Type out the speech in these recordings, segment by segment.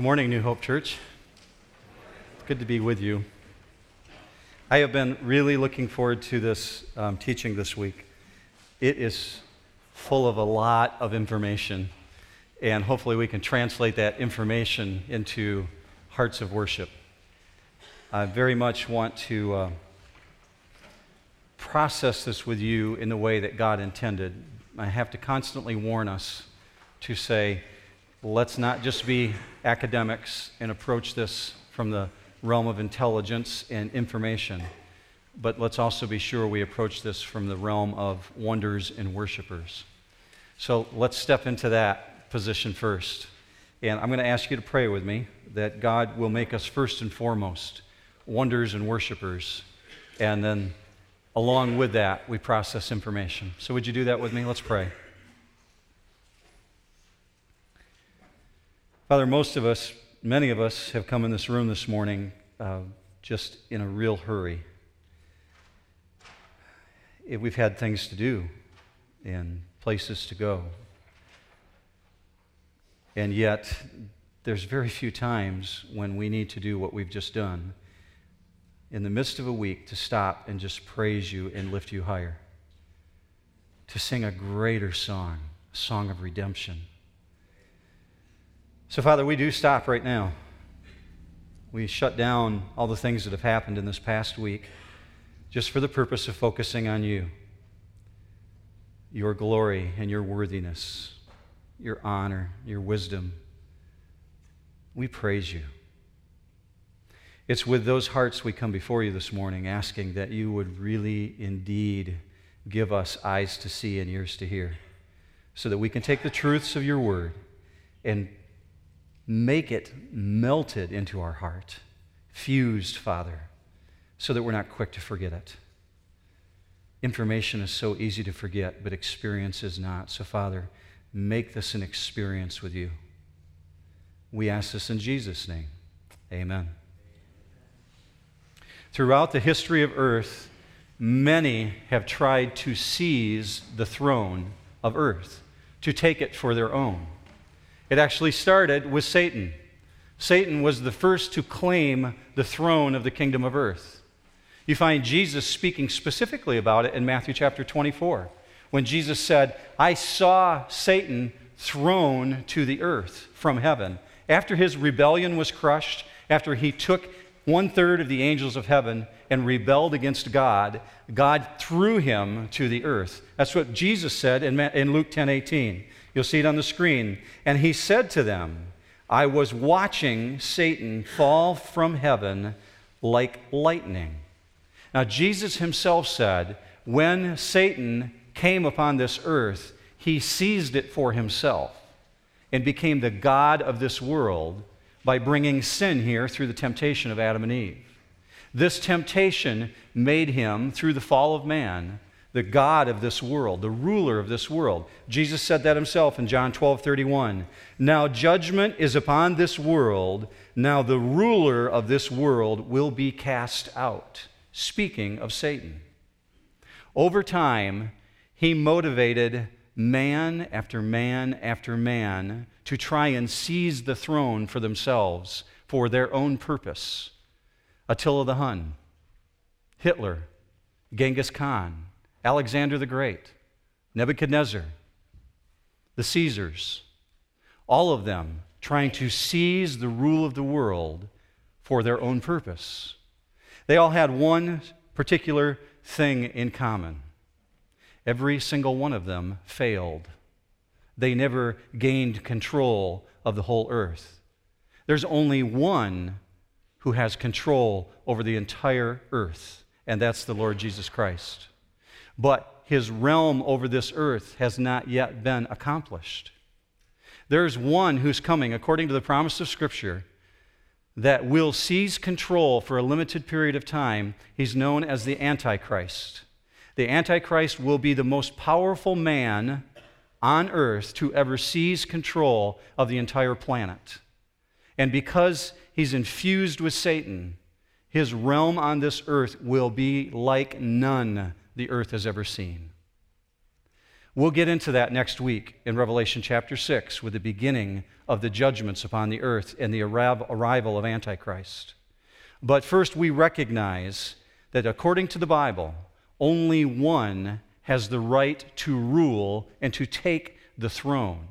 Good morning, New Hope Church. It's good to be with you. I have been really looking forward to this um, teaching this week. It is full of a lot of information, and hopefully, we can translate that information into hearts of worship. I very much want to uh, process this with you in the way that God intended. I have to constantly warn us to say, let's not just be academics and approach this from the realm of intelligence and information, but let's also be sure we approach this from the realm of wonders and worshipers. So let's step into that position first. And I'm going to ask you to pray with me that God will make us first and foremost wonders and worshipers. And then along with that, we process information. So would you do that with me? Let's pray. Father, most of us, many of us, have come in this room this morning uh, just in a real hurry. We've had things to do and places to go. And yet, there's very few times when we need to do what we've just done in the midst of a week to stop and just praise you and lift you higher, to sing a greater song, a song of redemption so, Father, we do stop right now. We shut down all the things that have happened in this past week just for the purpose of focusing on you, your glory and your worthiness, your honor, your wisdom. We praise you. It's with those hearts we come before you this morning asking that you would really indeed give us eyes to see and ears to hear so that we can take the truths of your word and make it melted into our heart, fused, Father, so that we're not quick to forget it. Information is so easy to forget, but experience is not. So, Father, make this an experience with you. We ask this in Jesus' name. Amen. Throughout the history of earth, many have tried to seize the throne of earth, to take it for their own. It actually started with Satan. Satan was the first to claim the throne of the kingdom of earth. You find Jesus speaking specifically about it in Matthew chapter 24, when Jesus said, I saw Satan thrown to the earth from heaven. After his rebellion was crushed, after he took one third of the angels of heaven and rebelled against God, God threw him to the earth. That's what Jesus said in, Luke 10 18. You'll see it on the screen. And he said to them, I was watching Satan fall from heaven like lightning. Now, Jesus himself said, when Satan came upon this earth, he seized it for himself and became the God of this world by bringing sin here through the temptation of Adam and Eve. This temptation made him, through the fall of man, the God of this world, the ruler of this world. Jesus said that himself in John 12 31. Now judgment is upon this world. Now the ruler of this world will be cast out. Speaking of Satan. Over time, he motivated man after man after man to try and seize the throne for themselves for their own purpose. Attila the Hun, Hitler, Genghis Khan, Alexander the Great, Nebuchadnezzar, the Caesars, all of them trying to seize the rule of the world for their own purpose. They all had one particular thing in common. Every single one of them failed. They never gained control of the whole earth. There's only one who has control over the entire earth, and that's the Lord Jesus Christ but his realm over this earth has not yet been accomplished. There's one who's coming, according to the promise of Scripture, that will seize control for a limited period of time. He's known as the Antichrist. The Antichrist will be the most powerful man on earth to ever seize control of the entire planet. And because he's infused with Satan, his realm on this earth will be like none the earth has ever seen. We'll get into that next week in Revelation chapter 6 with the beginning of the judgments upon the earth and the arrival of Antichrist. But first, we recognize that according to the Bible, only one has the right to rule and to take the throne.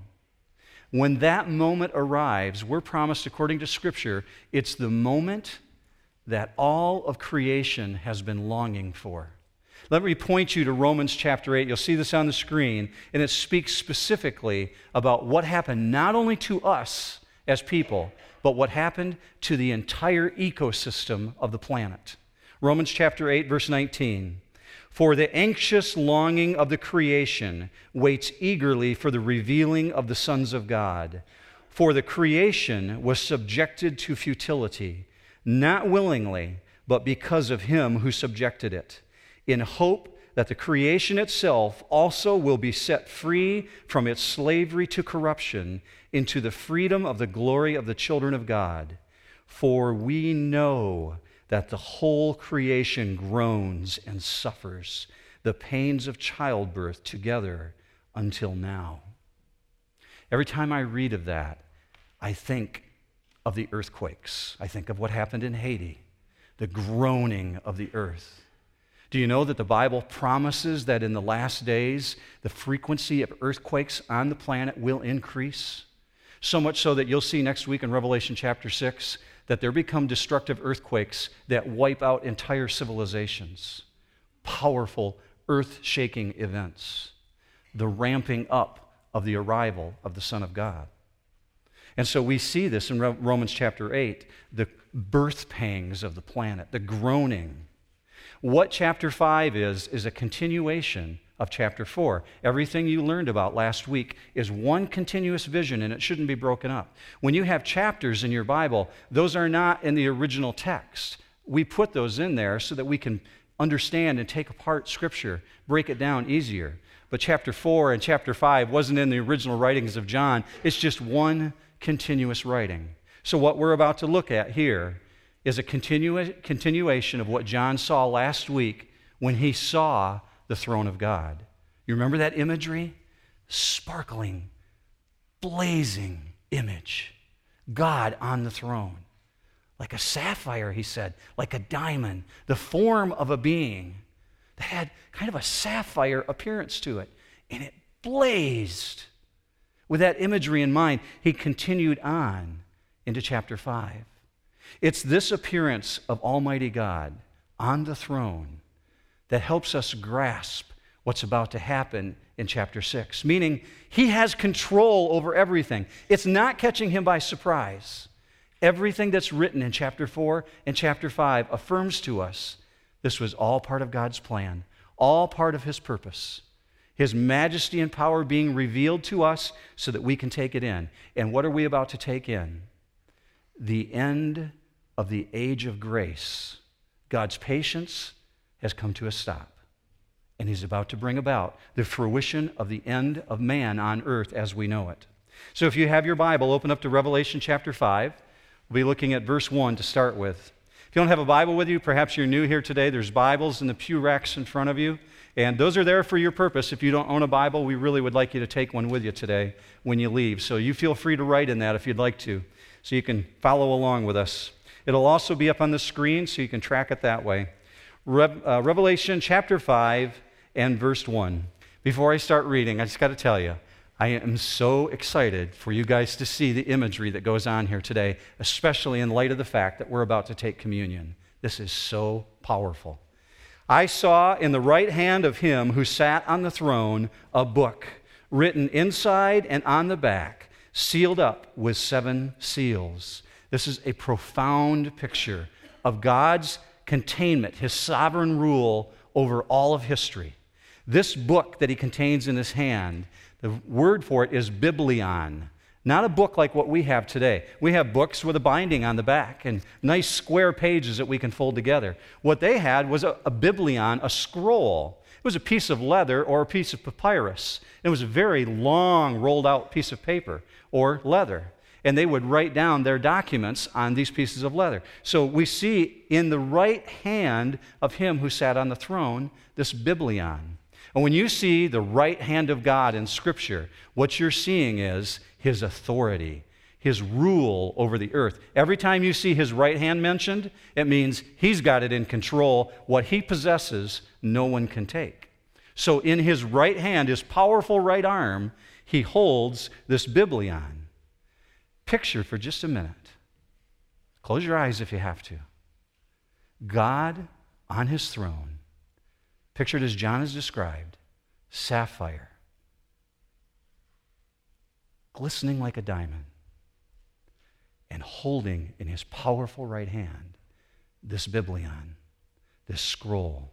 When that moment arrives, we're promised, according to Scripture, it's the moment that all of creation has been longing for. Let me point you to Romans chapter 8. You'll see this on the screen, and it speaks specifically about what happened not only to us as people, but what happened to the entire ecosystem of the planet. Romans chapter 8, verse 19. For the anxious longing of the creation waits eagerly for the revealing of the sons of God. For the creation was subjected to futility, not willingly, but because of him who subjected it in hope that the creation itself also will be set free from its slavery to corruption into the freedom of the glory of the children of God. For we know that the whole creation groans and suffers the pains of childbirth together until now. Every time I read of that, I think of the earthquakes. I think of what happened in Haiti, the groaning of the earth. Do you know that the Bible promises that in the last days, the frequency of earthquakes on the planet will increase? So much so that you'll see next week in Revelation chapter 6 that there become destructive earthquakes that wipe out entire civilizations. Powerful, earth shaking events. The ramping up of the arrival of the Son of God. And so we see this in Romans chapter 8 the birth pangs of the planet, the groaning what chapter 5 is, is a continuation of chapter 4. Everything you learned about last week is one continuous vision and it shouldn't be broken up. When you have chapters in your Bible, those are not in the original text. We put those in there so that we can understand and take apart Scripture, break it down easier. But chapter 4 and chapter 5 wasn't in the original writings of John, it's just one continuous writing. So, what we're about to look at here is a continua- continuation of what John saw last week when he saw the throne of God. You remember that imagery? Sparkling, blazing image. God on the throne. Like a sapphire, he said, like a diamond, the form of a being that had kind of a sapphire appearance to it. And it blazed. With that imagery in mind, he continued on into chapter 5. It's this appearance of Almighty God on the throne that helps us grasp what's about to happen in chapter 6, meaning he has control over everything. It's not catching him by surprise. Everything that's written in chapter 4 and chapter 5 affirms to us this was all part of God's plan, all part of his purpose. His majesty and power being revealed to us so that we can take it in. And what are we about to take in? The end of the age of grace, God's patience has come to a stop. And he's about to bring about the fruition of the end of man on earth as we know it. So if you have your Bible, open up to Revelation chapter 5. We'll be looking at verse 1 to start with. If you don't have a Bible with you, perhaps you're new here today, there's Bibles in the pew racks in front of you. And those are there for your purpose. If you don't own a Bible, we really would like you to take one with you today when you leave. So you feel free to write in that if you'd like to, so you can follow along with us. It'll also be up on the screen so you can track it that way. Re- uh, Revelation chapter 5 and verse 1. Before I start reading, I just got to tell you, I am so excited for you guys to see the imagery that goes on here today, especially in light of the fact that we're about to take communion. This is so powerful. I saw in the right hand of him who sat on the throne a book written inside and on the back, sealed up with seven seals. This is a profound picture of God's containment, his sovereign rule over all of history. This book that he contains in his hand, the word for it is biblion. Not a book like what we have today. We have books with a binding on the back and nice square pages that we can fold together. What they had was a, a biblion, a scroll. It was a piece of leather or a piece of papyrus. It was a very long, rolled out piece of paper or leather and they would write down their documents on these pieces of leather. So we see in the right hand of him who sat on the throne this biblion. And when you see the right hand of God in Scripture, what you're seeing is his authority, his rule over the earth. Every time you see his right hand mentioned, it means he's got it in control. What he possesses, no one can take. So, in his right hand, his powerful right arm, he holds this Biblion. Picture for just a minute. Close your eyes if you have to. God on his throne, pictured as John has described, sapphire, glistening like a diamond, and holding in his powerful right hand this Biblion, this scroll.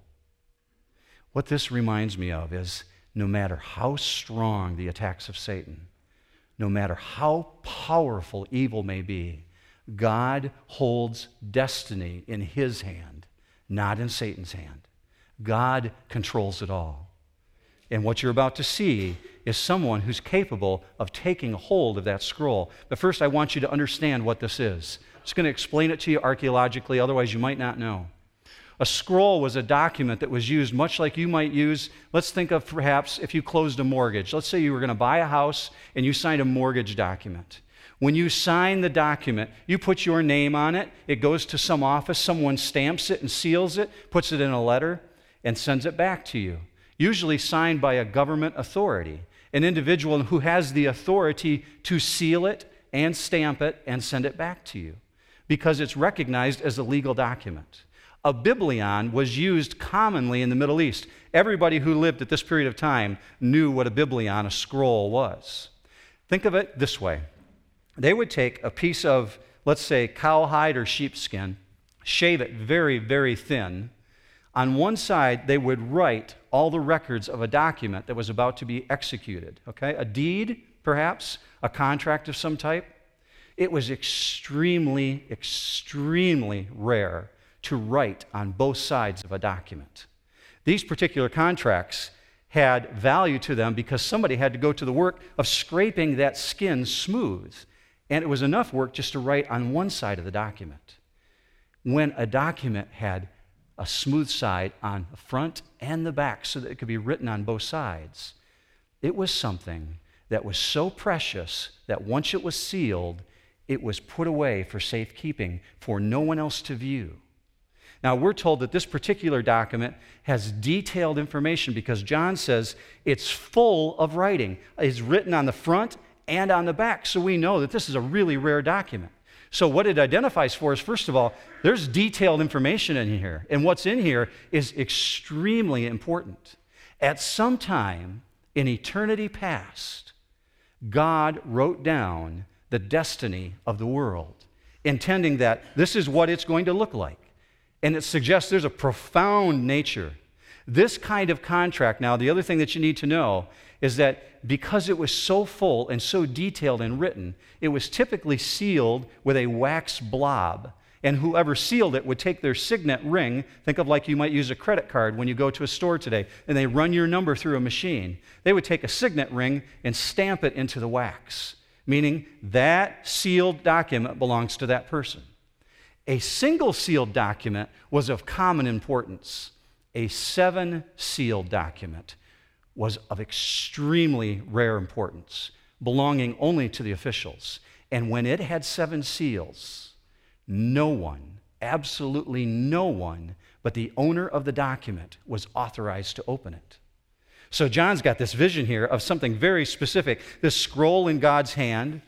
What this reminds me of is no matter how strong the attacks of Satan, no matter how powerful evil may be, God holds destiny in his hand, not in Satan's hand. God controls it all. And what you're about to see is someone who's capable of taking hold of that scroll. But first, I want you to understand what this is. I'm just going to explain it to you archaeologically, otherwise, you might not know. A scroll was a document that was used much like you might use. Let's think of perhaps if you closed a mortgage. Let's say you were going to buy a house and you signed a mortgage document. When you sign the document, you put your name on it. It goes to some office, someone stamps it and seals it, puts it in a letter, and sends it back to you. Usually signed by a government authority, an individual who has the authority to seal it and stamp it and send it back to you because it's recognized as a legal document. A biblion was used commonly in the Middle East. Everybody who lived at this period of time knew what a biblion, a scroll, was. Think of it this way they would take a piece of, let's say, cowhide or sheepskin, shave it very, very thin. On one side, they would write all the records of a document that was about to be executed. Okay? A deed, perhaps, a contract of some type. It was extremely, extremely rare to write on both sides of a document. These particular contracts had value to them because somebody had to go to the work of scraping that skin smooth and it was enough work just to write on one side of the document. When a document had a smooth side on the front and the back so that it could be written on both sides, it was something that was so precious that once it was sealed, it was put away for safekeeping for no one else to view. Now, we're told that this particular document has detailed information because John says it's full of writing. It's written on the front and on the back. So we know that this is a really rare document. So, what it identifies for is first of all, there's detailed information in here. And what's in here is extremely important. At some time in eternity past, God wrote down the destiny of the world, intending that this is what it's going to look like. And it suggests there's a profound nature. This kind of contract, now, the other thing that you need to know is that because it was so full and so detailed and written, it was typically sealed with a wax blob. And whoever sealed it would take their signet ring, think of like you might use a credit card when you go to a store today, and they run your number through a machine. They would take a signet ring and stamp it into the wax, meaning that sealed document belongs to that person. A single sealed document was of common importance. A seven sealed document was of extremely rare importance, belonging only to the officials. And when it had seven seals, no one, absolutely no one, but the owner of the document was authorized to open it. So John's got this vision here of something very specific this scroll in God's hand,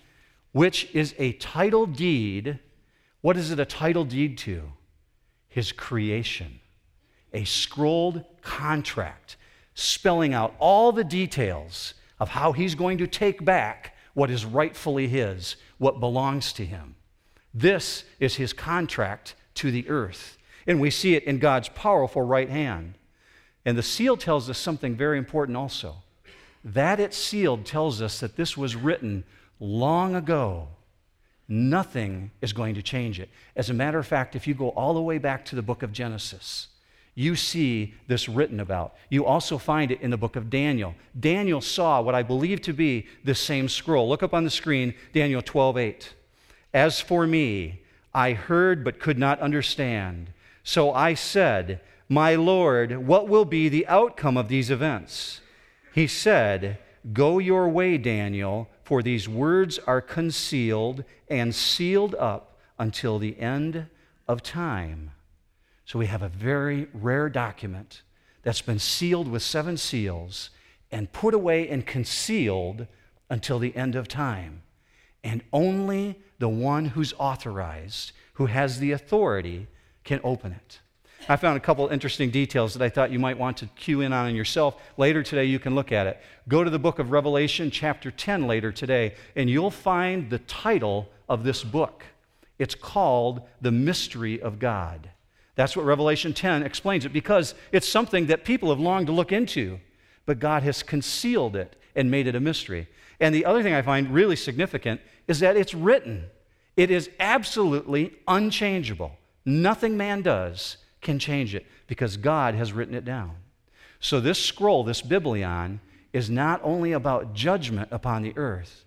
which is a title deed. What is it a title deed to? His creation. A scrolled contract spelling out all the details of how he's going to take back what is rightfully his, what belongs to him. This is his contract to the earth. And we see it in God's powerful right hand. And the seal tells us something very important also. That it's sealed tells us that this was written long ago. Nothing is going to change it. As a matter of fact, if you go all the way back to the book of Genesis, you see this written about. You also find it in the book of Daniel. Daniel saw what I believe to be this same scroll. Look up on the screen, Daniel 12 8. As for me, I heard but could not understand. So I said, My Lord, what will be the outcome of these events? He said, Go your way, Daniel, for these words are concealed and sealed up until the end of time. So we have a very rare document that's been sealed with seven seals and put away and concealed until the end of time. And only the one who's authorized, who has the authority, can open it. I found a couple interesting details that I thought you might want to cue in on yourself. Later today, you can look at it. Go to the book of Revelation, chapter 10, later today, and you'll find the title of this book. It's called The Mystery of God. That's what Revelation 10 explains it because it's something that people have longed to look into, but God has concealed it and made it a mystery. And the other thing I find really significant is that it's written. It is absolutely unchangeable. Nothing man does can change it because God has written it down. So, this scroll, this Biblion, is not only about judgment upon the earth,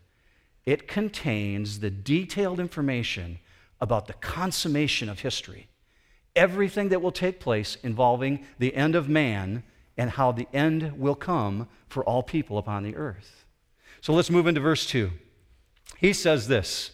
it contains the detailed information about the consummation of history. Everything that will take place involving the end of man and how the end will come for all people upon the earth. So let's move into verse 2. He says this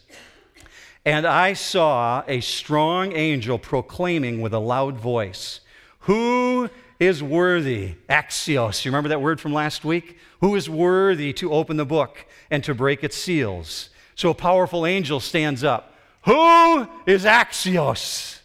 and I saw a strong angel proclaiming with a loud voice, Who is worthy? Axios. You remember that word from last week? Who is worthy to open the book and to break its seals? So a powerful angel stands up. Who is Axios?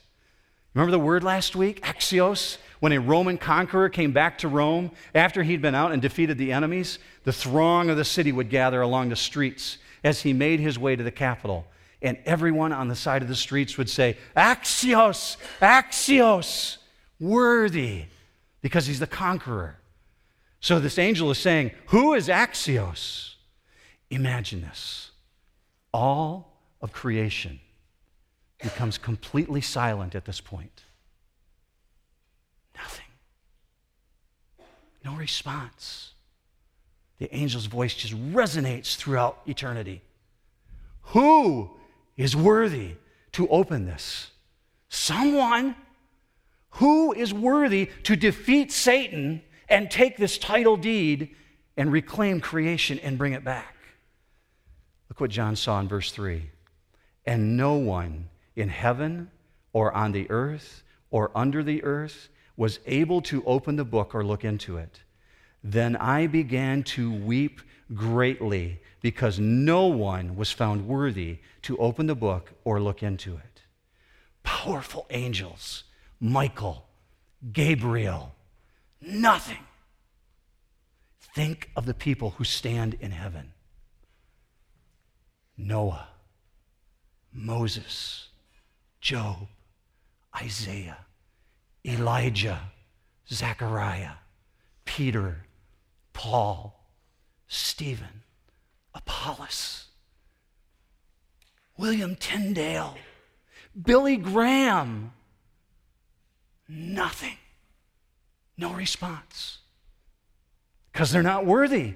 Remember the word last week? Axios? When a Roman conqueror came back to Rome after he'd been out and defeated the enemies, the throng of the city would gather along the streets as he made his way to the capital and everyone on the side of the streets would say, Axios, Axios, worthy, because he's the conqueror. So this angel is saying, Who is Axios? Imagine this. All of creation becomes completely silent at this point. Nothing. No response. The angel's voice just resonates throughout eternity. Who is worthy to open this? Someone who is worthy to defeat Satan and take this title deed and reclaim creation and bring it back. Look what John saw in verse 3. And no one in heaven or on the earth or under the earth was able to open the book or look into it. Then I began to weep greatly because no one was found worthy to open the book or look into it. Powerful angels, Michael, Gabriel, nothing. Think of the people who stand in heaven Noah, Moses, Job, Isaiah, Elijah, Zechariah, Peter, Paul, Stephen, Apollos, William Tyndale, Billy Graham. Nothing. No response. Because they're not worthy.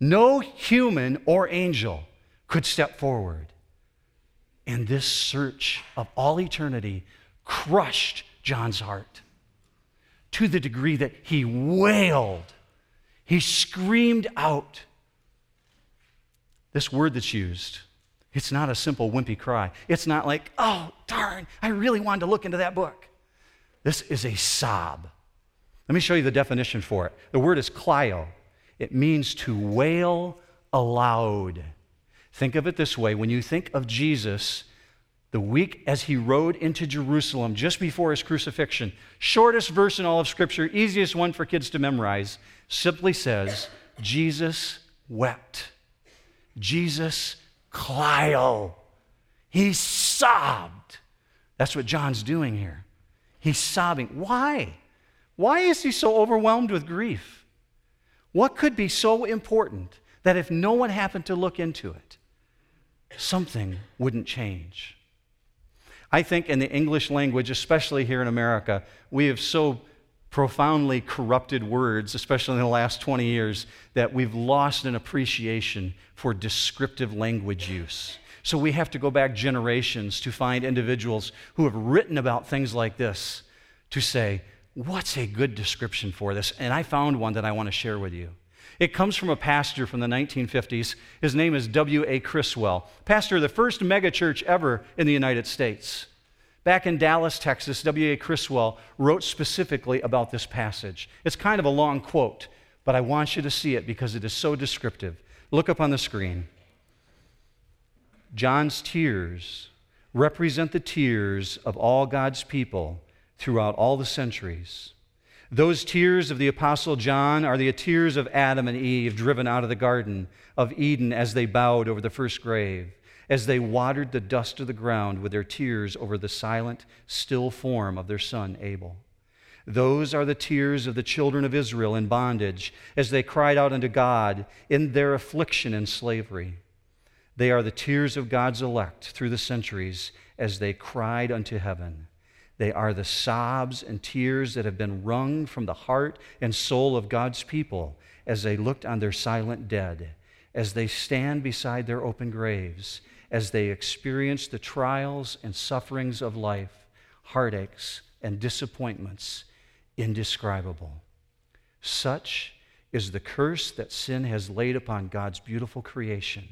No human or angel could step forward. And this search of all eternity crushed John's heart to the degree that he wailed. He screamed out this word that's used, it's not a simple wimpy cry. It's not like, oh, darn, I really wanted to look into that book. This is a sob. Let me show you the definition for it. The word is klio, it means to wail aloud. Think of it this way when you think of Jesus, the week as he rode into Jerusalem just before his crucifixion, shortest verse in all of Scripture, easiest one for kids to memorize, simply says, Jesus wept. Jesus Clio. He sobbed. That's what John's doing here. He's sobbing. Why? Why is he so overwhelmed with grief? What could be so important that if no one happened to look into it, something wouldn't change? I think in the English language, especially here in America, we have so profoundly corrupted words, especially in the last 20 years, that we've lost an appreciation for descriptive language use. So we have to go back generations to find individuals who have written about things like this to say, what's a good description for this? And I found one that I want to share with you. It comes from a pastor from the 1950s. His name is W.A. Criswell, pastor of the first megachurch ever in the United States. Back in Dallas, Texas, W.A. Criswell wrote specifically about this passage. It's kind of a long quote, but I want you to see it because it is so descriptive. Look up on the screen. John's tears represent the tears of all God's people throughout all the centuries. Those tears of the Apostle John are the tears of Adam and Eve driven out of the Garden of Eden as they bowed over the first grave, as they watered the dust of the ground with their tears over the silent, still form of their son Abel. Those are the tears of the children of Israel in bondage as they cried out unto God in their affliction and slavery. They are the tears of God's elect through the centuries as they cried unto heaven. They are the sobs and tears that have been wrung from the heart and soul of God's people as they looked on their silent dead, as they stand beside their open graves, as they experience the trials and sufferings of life, heartaches and disappointments indescribable. Such is the curse that sin has laid upon God's beautiful creation.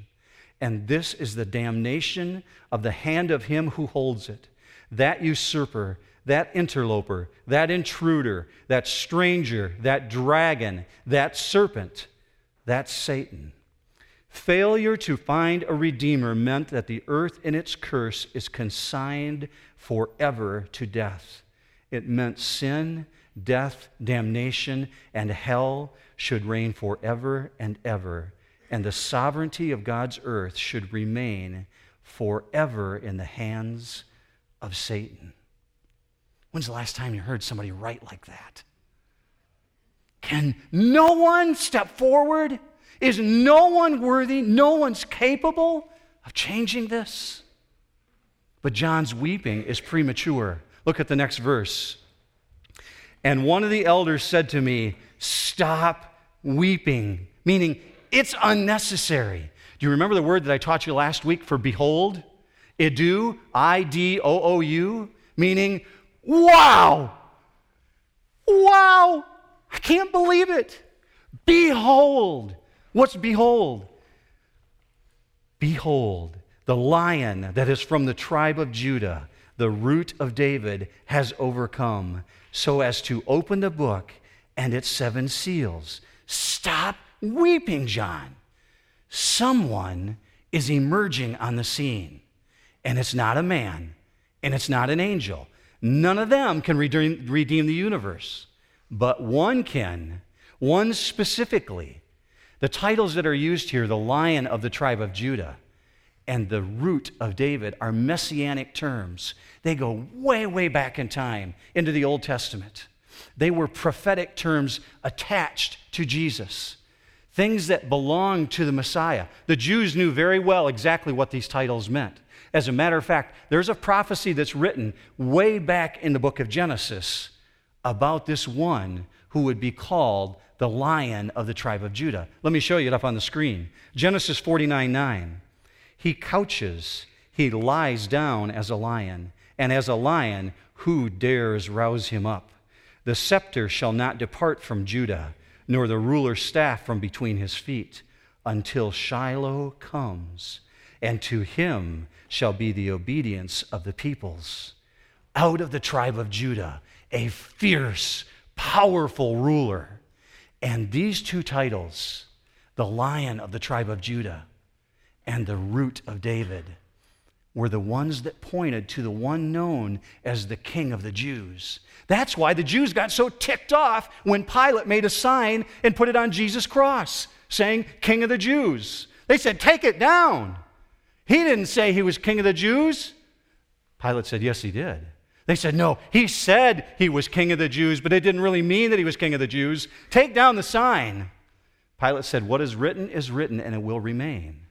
And this is the damnation of the hand of him who holds it that usurper, that interloper, that intruder, that stranger, that dragon, that serpent, that Satan. Failure to find a redeemer meant that the earth in its curse is consigned forever to death. It meant sin, death, damnation, and hell should reign forever and ever, and the sovereignty of God's earth should remain forever in the hands of Satan. When's the last time you heard somebody write like that? Can no one step forward? Is no one worthy? No one's capable of changing this? But John's weeping is premature. Look at the next verse. And one of the elders said to me, Stop weeping, meaning it's unnecessary. Do you remember the word that I taught you last week for behold? Idu, I D O O U, meaning, wow, wow, I can't believe it. Behold. What's behold? Behold, the lion that is from the tribe of Judah, the root of David, has overcome, so as to open the book and its seven seals. Stop weeping, John. Someone is emerging on the scene and it's not a man, and it's not an angel. None of them can redeem, redeem the universe, but one can, one specifically. The titles that are used here, the lion of the tribe of Judah and the root of David, are messianic terms. They go way, way back in time into the Old Testament. They were prophetic terms attached to Jesus, things that belonged to the Messiah. The Jews knew very well exactly what these titles meant. As a matter of fact, there's a prophecy that's written way back in the book of Genesis about this one who would be called the lion of the tribe of Judah. Let me show you it up on the screen. Genesis 49 9. He couches, he lies down as a lion, and as a lion, who dares rouse him up? The scepter shall not depart from Judah, nor the ruler's staff from between his feet, until Shiloh comes, and to him shall be the obedience of the peoples. Out of the tribe of Judah, a fierce, powerful ruler. And these two titles, the lion of the tribe of Judah and the root of David, were the ones that pointed to the one known as the king of the Jews. That's why the Jews got so ticked off when Pilate made a sign and put it on Jesus' cross saying, King of the Jews. They said, Take it down. He didn't say he was king of the Jews. Pilate said, Yes, he did. They said, No, he said he was king of the Jews, but it didn't really mean that he was king of the Jews. Take down the sign. Pilate said, What is written is written, and it will remain.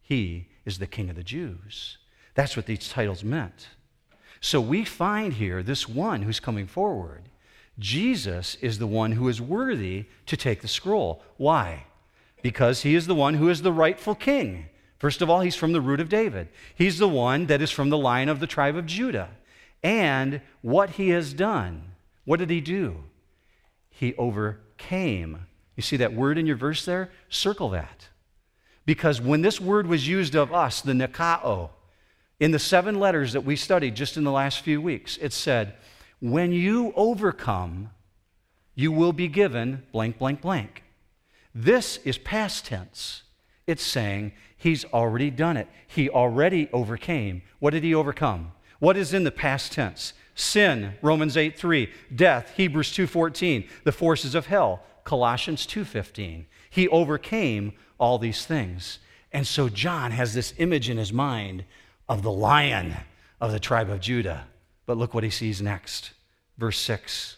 He is the king of the Jews. That's what these titles meant. So we find here this one who's coming forward. Jesus is the one who is worthy to take the scroll. Why? Because he is the one who is the rightful king. First of all, he's from the root of David. He's the one that is from the line of the tribe of Judah. And what he has done, What did he do? He overcame. You see that word in your verse there? Circle that. Because when this word was used of us, the Nikao, in the seven letters that we studied just in the last few weeks, it said, When you overcome, you will be given blank, blank, blank. This is past tense. It's saying he's already done it. He already overcame. What did he overcome? What is in the past tense? Sin, Romans 8 3. Death, Hebrews 2 14. The forces of hell, Colossians 2 15. He overcame all these things. And so John has this image in his mind of the lion of the tribe of Judah. But look what he sees next. Verse 6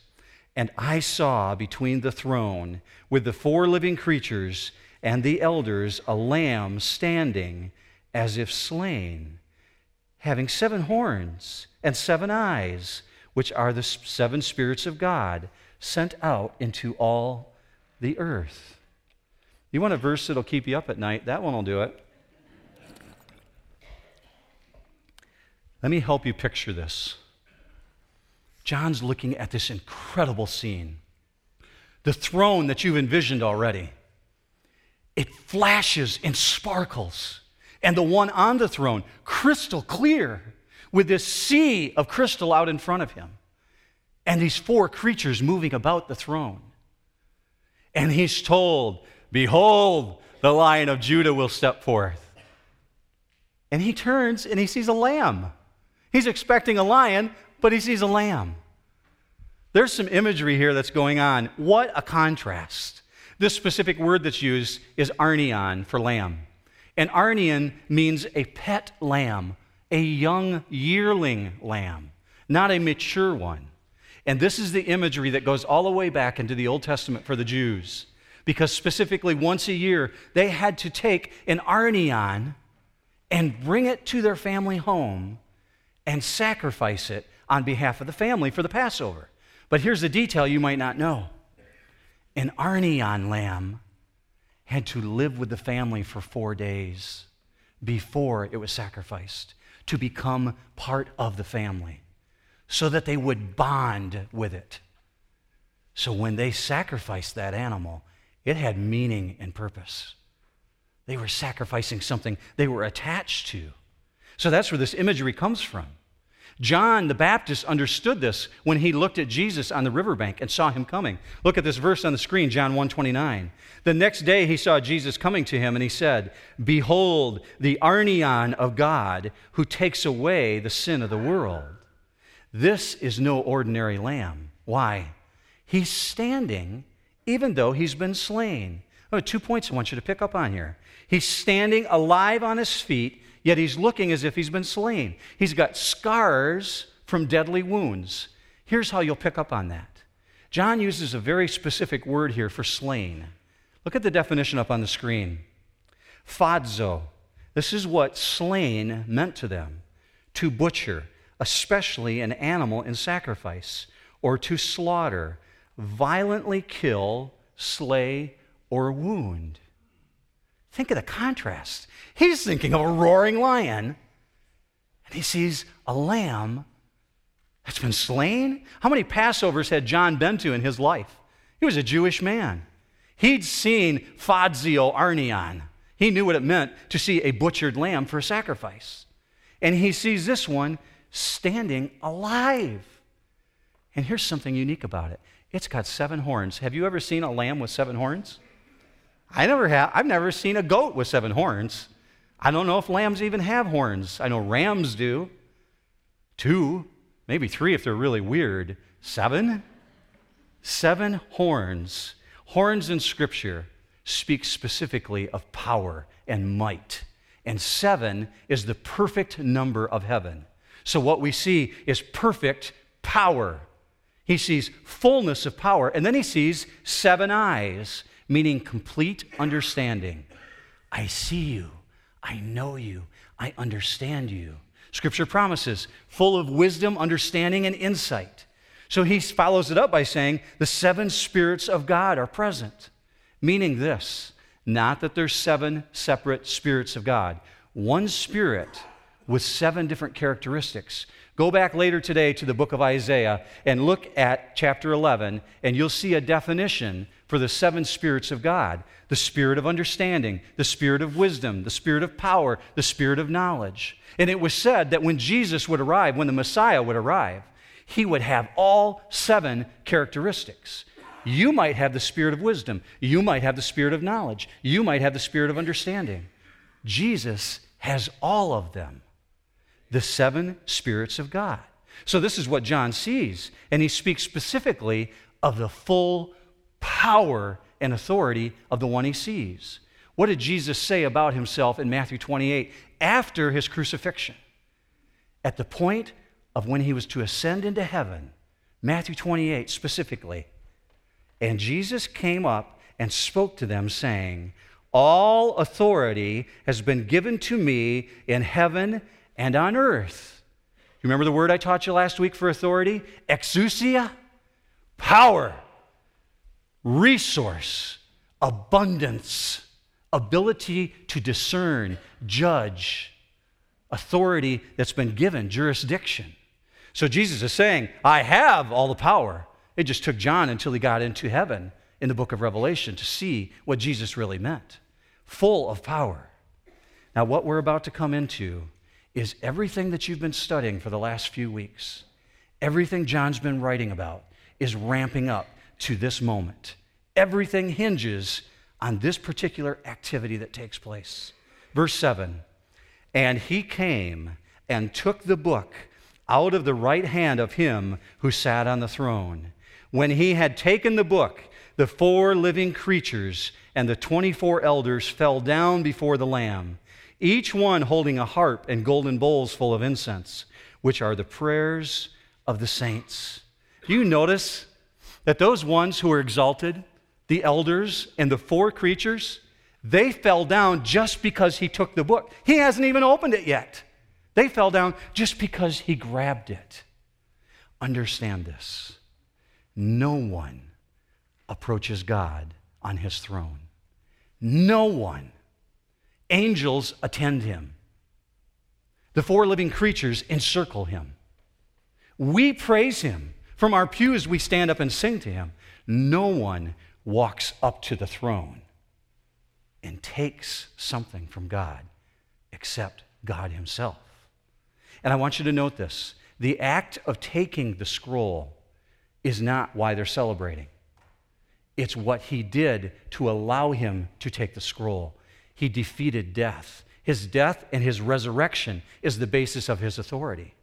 And I saw between the throne with the four living creatures and the elders a lamb standing as if slain, having seven horns and seven eyes, which are the seven spirits of God sent out into all the earth. You want a verse that'll keep you up at night? That one will do it. Let me help you picture this. John's looking at this incredible scene. The throne that you've envisioned already. It flashes and sparkles. And the one on the throne, crystal clear, with this sea of crystal out in front of him. And these four creatures moving about the throne. And he's told, Behold, the lion of Judah will step forth. And he turns and he sees a lamb. He's expecting a lion, but he sees a lamb. There's some imagery here that's going on. What a contrast. This specific word that's used is arnion for lamb. And arnion means a pet lamb, a young yearling lamb, not a mature one. And this is the imagery that goes all the way back into the Old Testament for the Jews. Because specifically once a year, they had to take an arnion and bring it to their family home and sacrifice it on behalf of the family for the Passover. But here's the detail you might not know an arnion lamb had to live with the family for four days before it was sacrificed to become part of the family so that they would bond with it. So when they sacrificed that animal, it had meaning and purpose. They were sacrificing something they were attached to. So that's where this imagery comes from. John the Baptist understood this when he looked at Jesus on the riverbank and saw him coming. Look at this verse on the screen, John 1:29. The next day he saw Jesus coming to him and he said, "Behold, the arnion of God who takes away the sin of the world." This is no ordinary lamb. Why? He's standing even though he's been slain. Oh, two points I want you to pick up on here. He's standing alive on his feet yet he's looking as if he's been slain. He's got scars from deadly wounds. Here's how you'll pick up on that. John uses a very specific word here for slain. Look at the definition up on the screen. Phazo. This is what slain meant to them to butcher, especially an animal in sacrifice, or to slaughter, violently kill, slay, or wound. Think of the contrast. He's thinking of a roaring lion, and he sees a lamb that's been slain. How many Passovers had John been to in his life? He was a Jewish man. He'd seen Fadzio Arnion. He knew what it meant to see a butchered lamb for a sacrifice. And he sees this one standing alive. And here's something unique about it it's got seven horns. Have you ever seen a lamb with seven horns? I never have, I've never seen a goat with seven horns. I don't know if lambs even have horns. I know rams do. Two, maybe three if they're really weird. Seven? Seven horns. Horns in Scripture speak specifically of power and might. And seven is the perfect number of heaven. So what we see is perfect power. He sees fullness of power, and then he sees seven eyes meaning complete understanding. I see you, I know you, I understand you. Scripture promises full of wisdom, understanding, and insight. So he follows it up by saying, The seven spirits of God are present, meaning this not that there's seven separate spirits of God, one spirit with seven different characteristics, Go back later today to the book of Isaiah and look at chapter 11, and you'll see a definition for the seven spirits of God the spirit of understanding, the spirit of wisdom, the spirit of power, the spirit of knowledge. And it was said that when Jesus would arrive, when the Messiah would arrive, he would have all seven characteristics. You might have the spirit of wisdom, you might have the spirit of knowledge, you might have the spirit of understanding. Jesus has all of them the seven spirits of God. So, this is what John sees, and he speaks specifically of the full power and authority of the one he sees. What did Jesus say about himself in Matthew 28 after his crucifixion? At the point of when he was to ascend into heaven, Matthew 28 specifically, and Jesus came up and spoke to them, saying, All authority has been given to me in heaven and on earth. You remember the word I taught you last week for authority? Exousia? Power, resource, abundance, ability to discern, judge, authority that's been given, jurisdiction. So Jesus is saying, I have all the power. It just took John until he got into heaven in the book of Revelation to see what Jesus really meant. Full of power. Now, what we're about to come into is everything that you've been studying for the last few weeks, everything John's been writing about, is ramping up to this moment. Everything hinges on this particular activity that takes place. Verse 7 And he came and took the book out of the right hand of him who sat on the throne. When he had taken the book, the four living creatures and the 24 elders fell down before the Lamb each one holding a harp and golden bowls full of incense, which are the prayers of the saints. Do you notice that those ones who were exalted, the elders and the four creatures, they fell down just because he took the book. He hasn't even opened it yet. They fell down just because he grabbed it. Understand this no one approaches God on his throne. No one Angels attend him. The four living creatures encircle him. We praise him. From our pews, we stand up and sing to him. No one walks up to the throne and takes something from God except God himself. And I want you to note this the act of taking the scroll is not why they're celebrating. It's what he did to allow him to take the scroll he defeated death. His death and his resurrection is the basis of his authority.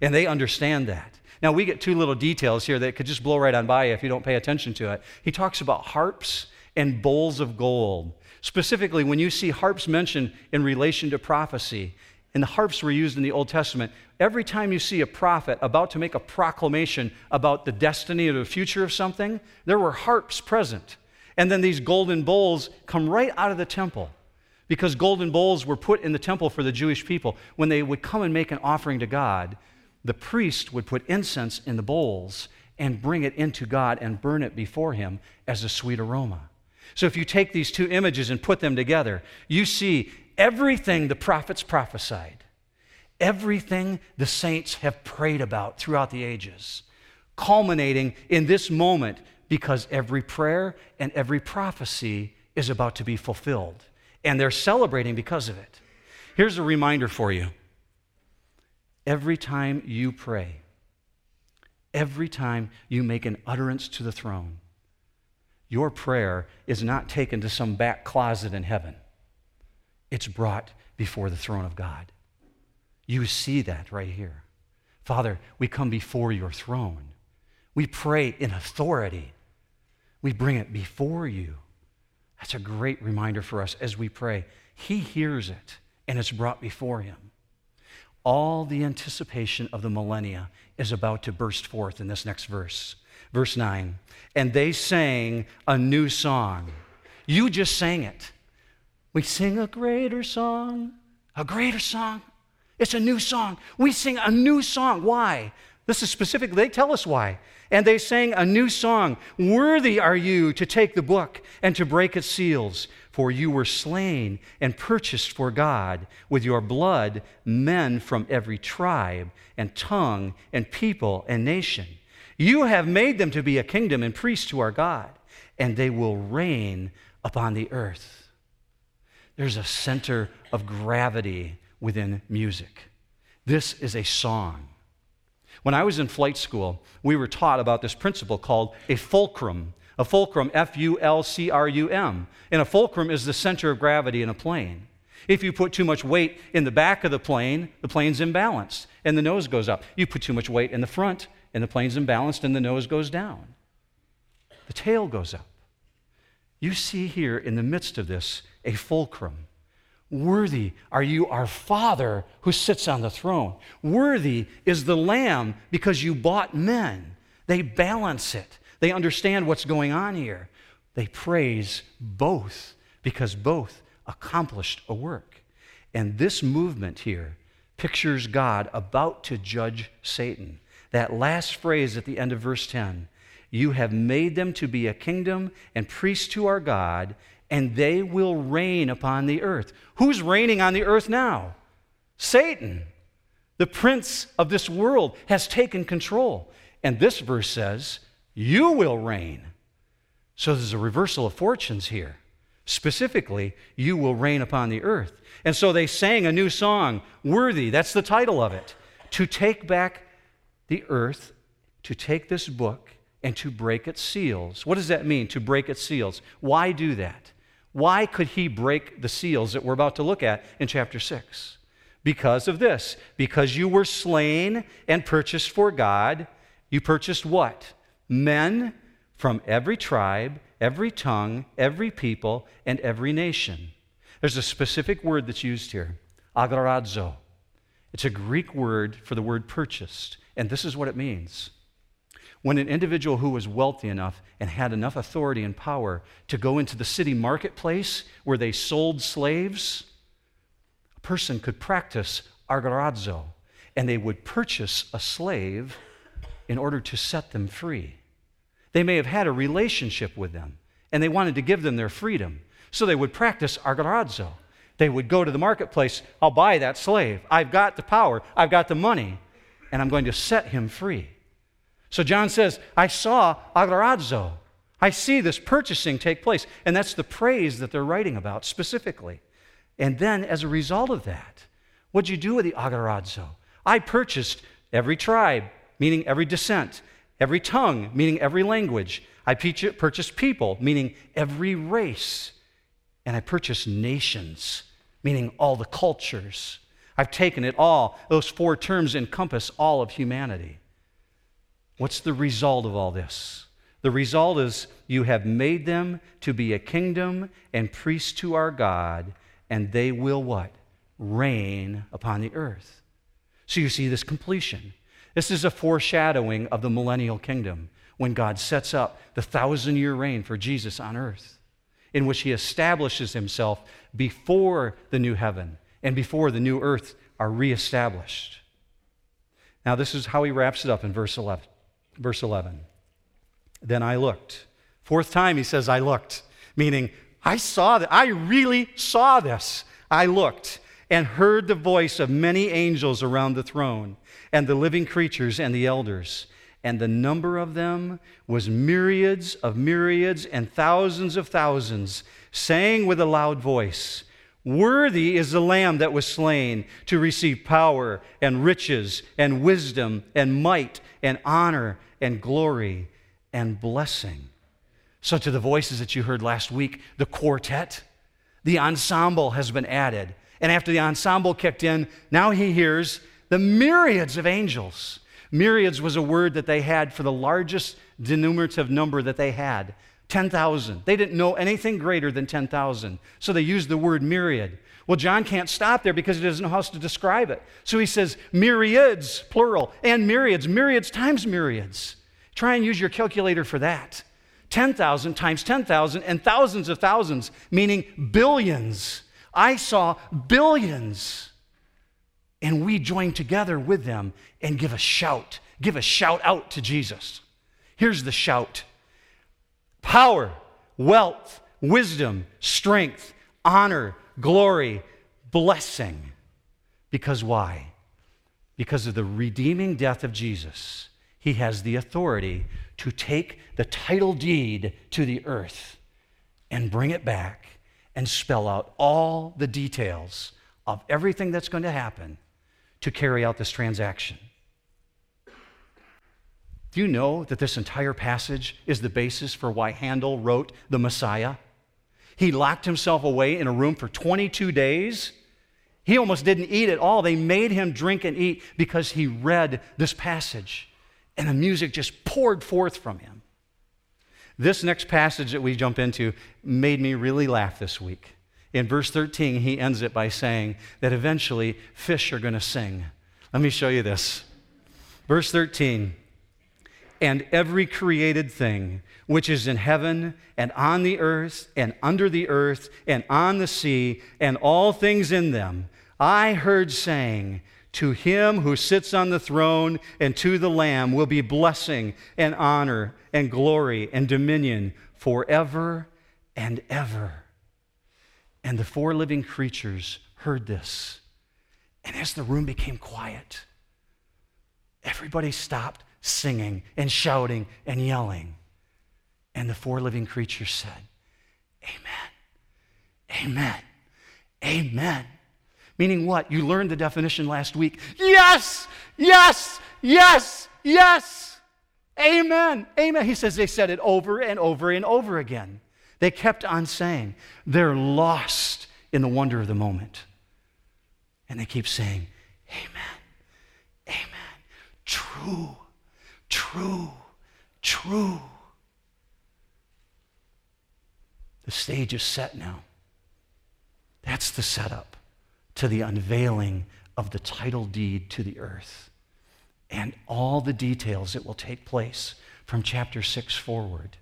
And they understand that. Now, we get two little details here that could just blow right on by you if you don't pay attention to it. He talks about harps and bowls of gold. Specifically, when you see harps mentioned in relation to prophecy, and the harps were used in the Old Testament, every time you see a prophet about to make a proclamation about the destiny or the future of something, there were harps present. And then these golden bowls come right out of the temple because golden bowls were put in the temple for the Jewish people. When they would come and make an offering to God, the priest would put incense in the bowls and bring it into God and burn it before him as a sweet aroma. So if you take these two images and put them together, you see everything the prophets prophesied, everything the saints have prayed about throughout the ages, culminating in this moment because every prayer and every prophecy is about to be fulfilled and they're celebrating because of it. Here's a reminder for you every time you pray, every time you make an utterance to the throne, your prayer is not taken to some back closet in heaven. It's brought before the throne of God. You see that right here. Father, we come before your throne. We pray in authority. We bring it before you. That's a great reminder for us as we pray. He hears it and it's brought before him. All the anticipation of the millennia is about to burst forth in this next verse. Verse 9. And they sang a new song. You just sang it. We sing a greater song, a greater song. It's a new song. We sing a new song. Why? This is specific. They tell us why and they sang a new song Worthy are you to take the book and to break its seals, For you were slain and purchased for God with your blood men from every tribe and tongue and people and nation. You have made them to be a kingdom and priests to our God, and they will reign upon the earth. There's a center of gravity within music. This is a song. When I was in flight school, we were taught about this principle called a fulcrum. A fulcrum, F U L C R U M. And a fulcrum is the center of gravity in a plane. If you put too much weight in the back of the plane, the plane's imbalanced and the nose goes up. You put too much weight in the front and the plane's imbalanced and the nose goes down. The tail goes up. You see here in the midst of this a fulcrum. Worthy are you, our Father who sits on the throne. Worthy is the Lamb because you bought men. They balance it, they understand what's going on here. They praise both because both accomplished a work. And this movement here pictures God about to judge Satan. That last phrase at the end of verse 10 You have made them to be a kingdom and priests to our God, and they will reign upon the earth. Who's reigning on the earth now? Satan. The prince of this world has taken control. And this verse says, You will reign. So there's a reversal of fortunes here. Specifically, you will reign upon the earth. And so they sang a new song, Worthy, that's the title of it, to take back the earth, to take this book, and to break its seals. What does that mean, to break its seals? Why do that? Why could he break the seals that we're about to look at in chapter 6? Because of this. Because you were slain and purchased for God. You purchased what? Men from every tribe, every tongue, every people, and every nation. There's a specific word that's used here agorazo. It's a Greek word for the word purchased, and this is what it means when an individual who was wealthy enough and had enough authority and power to go into the city marketplace where they sold slaves, a person could practice agorazo, and they would purchase a slave in order to set them free. They may have had a relationship with them, and they wanted to give them their freedom. So they would practice agorazo. They would go to the marketplace, I'll buy that slave. I've got the power, I've got the money, and I'm going to set him free. So John says, I saw agorazo. I see this purchasing take place. And that's the praise that they're writing about specifically. And then, as a result of that, what'd you do with the agorazo? I purchased every tribe, meaning every descent, every tongue, meaning every language. I purchased people, meaning every race. And I purchased nations, meaning all the cultures. I've taken it all. Those four terms encompass all of humanity. What's the result of all this? The result is you have made them to be a kingdom and priests to our God, and they will what? Reign upon the earth. So you see this completion. This is a foreshadowing of the millennial kingdom when God sets up the thousand year reign for Jesus on earth, in which he establishes himself before the new heaven and before the new earth are reestablished. Now, this is how he wraps it up in verse 11. Verse 11. Then I looked. Fourth time he says, I looked, meaning I saw that. I really saw this. I looked and heard the voice of many angels around the throne, and the living creatures and the elders. And the number of them was myriads of myriads and thousands of thousands, saying with a loud voice, Worthy is the Lamb that was slain to receive power and riches and wisdom and might and honor and glory and blessing. So, to the voices that you heard last week, the quartet, the ensemble has been added. And after the ensemble kicked in, now he hears the myriads of angels. Myriads was a word that they had for the largest denominative number that they had 10,000. They didn't know anything greater than 10,000. So they used the word myriad. Well, John can't stop there because he doesn't know how to describe it. So he says myriads, plural, and myriads, myriads times myriads. Try and use your calculator for that. 10,000 times 10,000 and thousands of thousands, meaning billions. I saw billions. And we join together with them and give a shout, give a shout out to Jesus. Here's the shout power, wealth, wisdom, strength, honor, glory, blessing. Because why? Because of the redeeming death of Jesus, he has the authority to take the title deed to the earth and bring it back and spell out all the details of everything that's going to happen to carry out this transaction. Do you know that this entire passage is the basis for why Handel wrote The Messiah? He locked himself away in a room for 22 days. He almost didn't eat at all. They made him drink and eat because he read this passage, and the music just poured forth from him. This next passage that we jump into made me really laugh this week. In verse 13, he ends it by saying that eventually fish are going to sing. Let me show you this. Verse 13 and every created thing which is in heaven and on the earth and under the earth and on the sea and all things in them, I heard saying, To him who sits on the throne and to the Lamb will be blessing and honor and glory and dominion forever and ever. And the four living creatures heard this. And as the room became quiet, everybody stopped singing and shouting and yelling. And the four living creatures said, Amen. Amen. Amen. Meaning what? You learned the definition last week. Yes, yes, yes, yes. Amen. Amen. He says they said it over and over and over again. They kept on saying, they're lost in the wonder of the moment. And they keep saying, Amen. Amen. True true, true. The stage is set now. That's the setup to the unveiling of the title deed to the earth and all the details that will take place from chapter 6 forward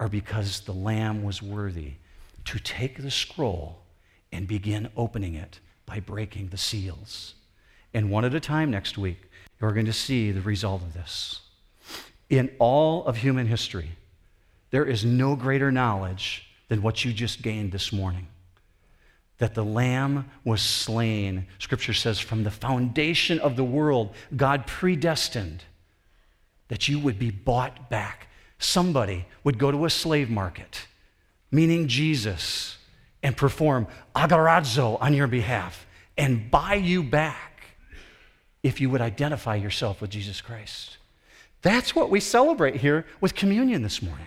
are because the Lamb was worthy to take the scroll and begin opening it by breaking the seals. And one at a time next week, you're going to see the result of this in all of human history, there is no greater knowledge than what you just gained this morning. That the Lamb was slain, Scripture says, from the foundation of the world, God predestined that you would be bought back. Somebody would go to a slave market, meaning Jesus, and perform agorazo on your behalf and buy you back if you would identify yourself with Jesus Christ. That's what we celebrate here with communion this morning.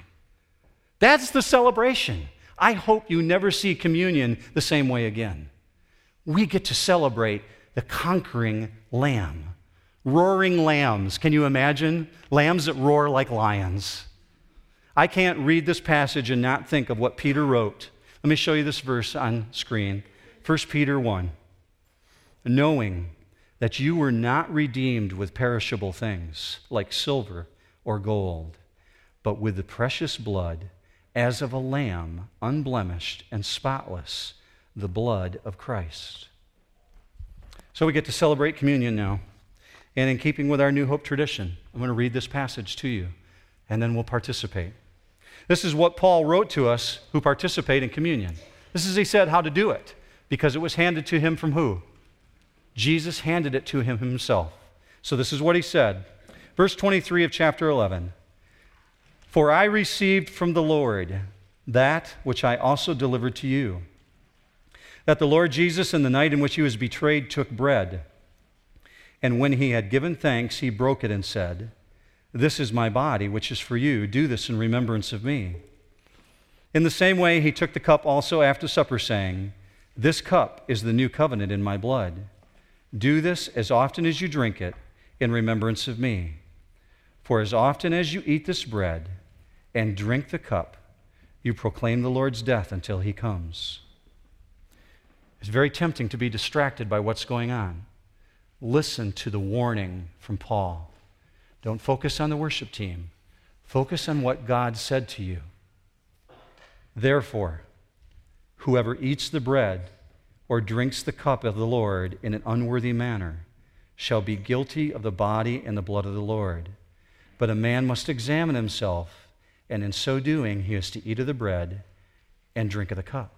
That's the celebration. I hope you never see communion the same way again. We get to celebrate the conquering lamb. Roaring lambs. Can you imagine? Lambs that roar like lions. I can't read this passage and not think of what Peter wrote. Let me show you this verse on screen 1 Peter 1. Knowing that you were not redeemed with perishable things like silver or gold, but with the precious blood as of a lamb, unblemished and spotless, the blood of Christ. So we get to celebrate communion now. And in keeping with our New Hope tradition, I'm going to read this passage to you, and then we'll participate. This is what Paul wrote to us who participate in communion. This is, he said, how to do it, because it was handed to him from who? Jesus handed it to him himself. So this is what he said. Verse 23 of chapter 11 For I received from the Lord that which I also delivered to you. That the Lord Jesus, in the night in which he was betrayed, took bread. And when he had given thanks, he broke it and said, This is my body, which is for you. Do this in remembrance of me. In the same way, he took the cup also after supper, saying, This cup is the new covenant in my blood. Do this as often as you drink it in remembrance of me. For as often as you eat this bread and drink the cup, you proclaim the Lord's death until he comes. It's very tempting to be distracted by what's going on. Listen to the warning from Paul. Don't focus on the worship team, focus on what God said to you. Therefore, whoever eats the bread or drinks the cup of the Lord in an unworthy manner shall be guilty of the body and the blood of the Lord. But a man must examine himself, and in so doing, he is to eat of the bread and drink of the cup.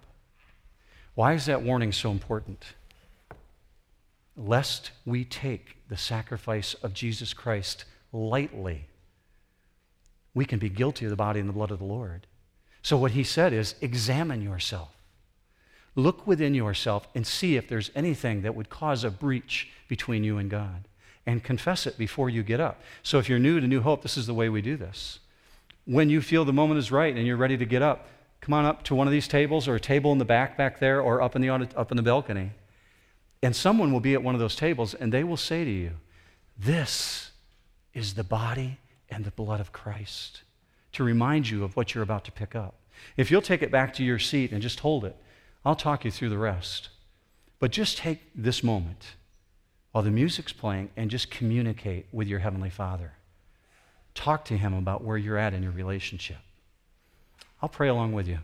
Why is that warning so important? Lest we take the sacrifice of Jesus Christ lightly, we can be guilty of the body and the blood of the Lord. So, what he said is examine yourself. Look within yourself and see if there's anything that would cause a breach between you and God. And confess it before you get up. So, if you're new to New Hope, this is the way we do this. When you feel the moment is right and you're ready to get up, come on up to one of these tables or a table in the back back there or up in the, up in the balcony. And someone will be at one of those tables and they will say to you, This is the body and the blood of Christ to remind you of what you're about to pick up. If you'll take it back to your seat and just hold it, I'll talk you through the rest. But just take this moment while the music's playing and just communicate with your Heavenly Father. Talk to Him about where you're at in your relationship. I'll pray along with you.